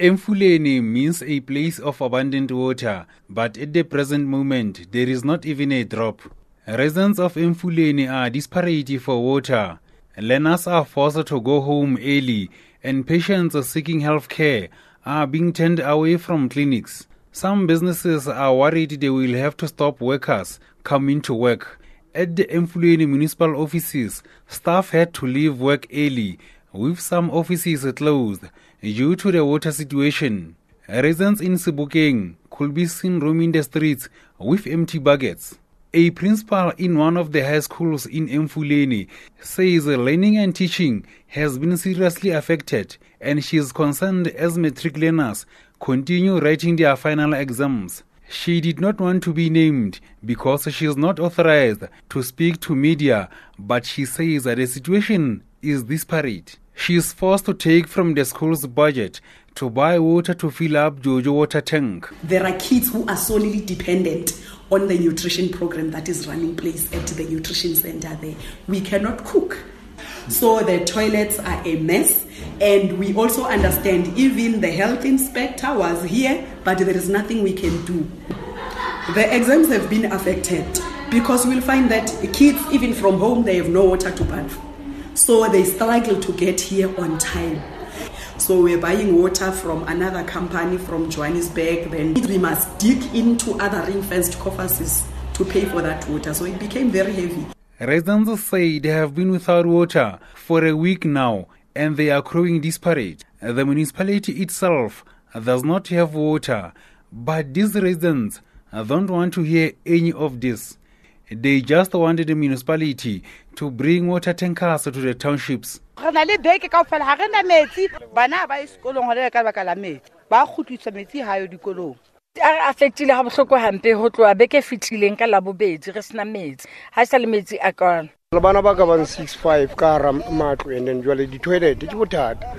Emfuleni means a place of abundant water, but at the present moment there is not even a drop. Residents of Emfuleni are desperate for water. Learners are forced to go home early, and patients seeking health care are being turned away from clinics. Some businesses are worried they will have to stop workers coming to work. At the Emfuleni municipal offices, staff had to leave work early, with some offices closed due to the water situation. Residents in Sebokeng could be seen roaming the streets with empty buckets. A principal in one of the high schools in Emfuleni says learning and teaching has been seriously affected and she is concerned as matric learners continue writing their final exams. She did not want to be named because she is not authorized to speak to media, but she says that the situation is disparate. She is forced to take from the school's budget to buy water to fill up Jojo water tank. There are kids who are solely dependent on the nutrition program that is running place at the nutrition center there. We cannot cook. So the toilets are a mess. And we also understand even the health inspector was here, but there is nothing we can do. The exams have been affected because we'll find that kids, even from home, they have no water to bath. So they struggle to get here on time. So we're buying water from another company from Johannesburg. Then we must dig into other ring-fenced coffers to pay for that water. So it became very heavy. Residents say they have been without water for a week now and they are growing desperate. The municipality itself does not have water, but these residents don't want to hear any of this. They just wanted the municipality to bring water tankers to the townships. re na le beke kao fela ga re na metsi. Bana ba ye sekolong gone ka lebaka la metsi. Ba gotlwisa metsi gayo dikolong. A re affectile ga botlhoko gampe go tloa beke fitlhileng ka labobedi re sena metsi. Ga e sa le metsi a kwana. Le bana ba ka bang six five ka gara matlo and then jwale di-toilet ke bothata.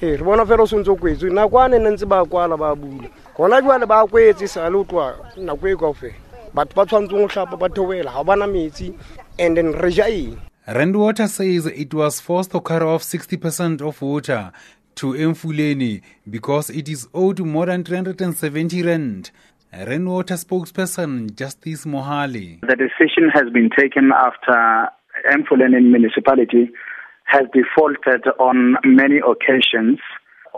Ee re bona fela o sentse o kwetse nakwane ne ntse ba kwala ba bula. Gona jwale ba kwetse sa le o tloa nako e kao fela batho ba tshwanetseng go tlhapa ba theoela ga bana metsi and then re ja eng Rand Water says it was forced to carry off 60% of water to Emfuleni because it is owed more than 370 rand. Rainwater spokesperson Justice Mohale. The decision has been taken after Emfuleni municipality has defaulted on many occasions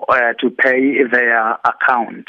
uh, to pay their account.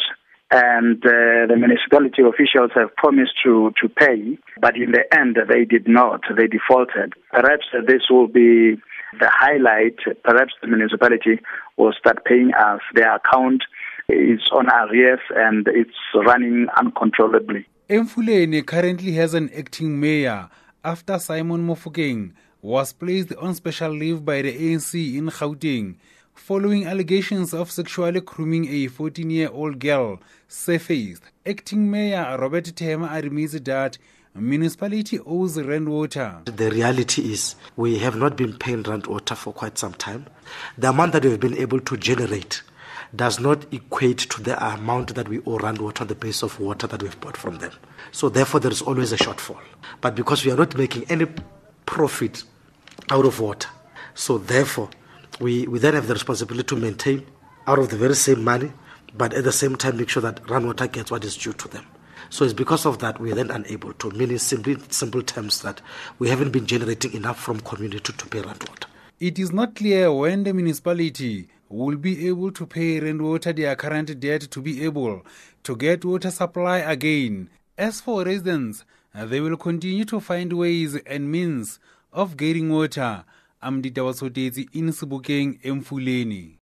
And uh, the municipality officials have promised to, to pay, but in the end they did not. They defaulted. Perhaps this will be the highlight. Perhaps the municipality will start paying us. Their account is on arrears and it's running uncontrollably. Emfuleni currently has an acting mayor after Simon Mofokeng was placed on special leave by the ANC in Gauteng following allegations of sexually grooming a 14 year old girl surfaced. Acting Mayor Robert Tema admits that municipality owes Rand Water. The reality is we have not been paying Rand Water for quite some time. The amount that we have been able to generate does not equate to the amount that we owe Rand Water on the base of water that we've bought from them. So therefore there is always a shortfall. But because we are not making any profit out of water, so therefore we, we then have the responsibility to maintain out of the very same money, but at the same time make sure that Rand Water gets what is due to them. So it's because of that we are then unable to, meaning simply simple terms that we haven't been generating enough from community to pay Rand Water. It is not clear when the municipality will be able to pay Rand Water their current debt to be able to get water supply again. As for residents, they will continue to find ways and means of getting water. Amdita Wasotezi in Sebokeng, Emfuleni.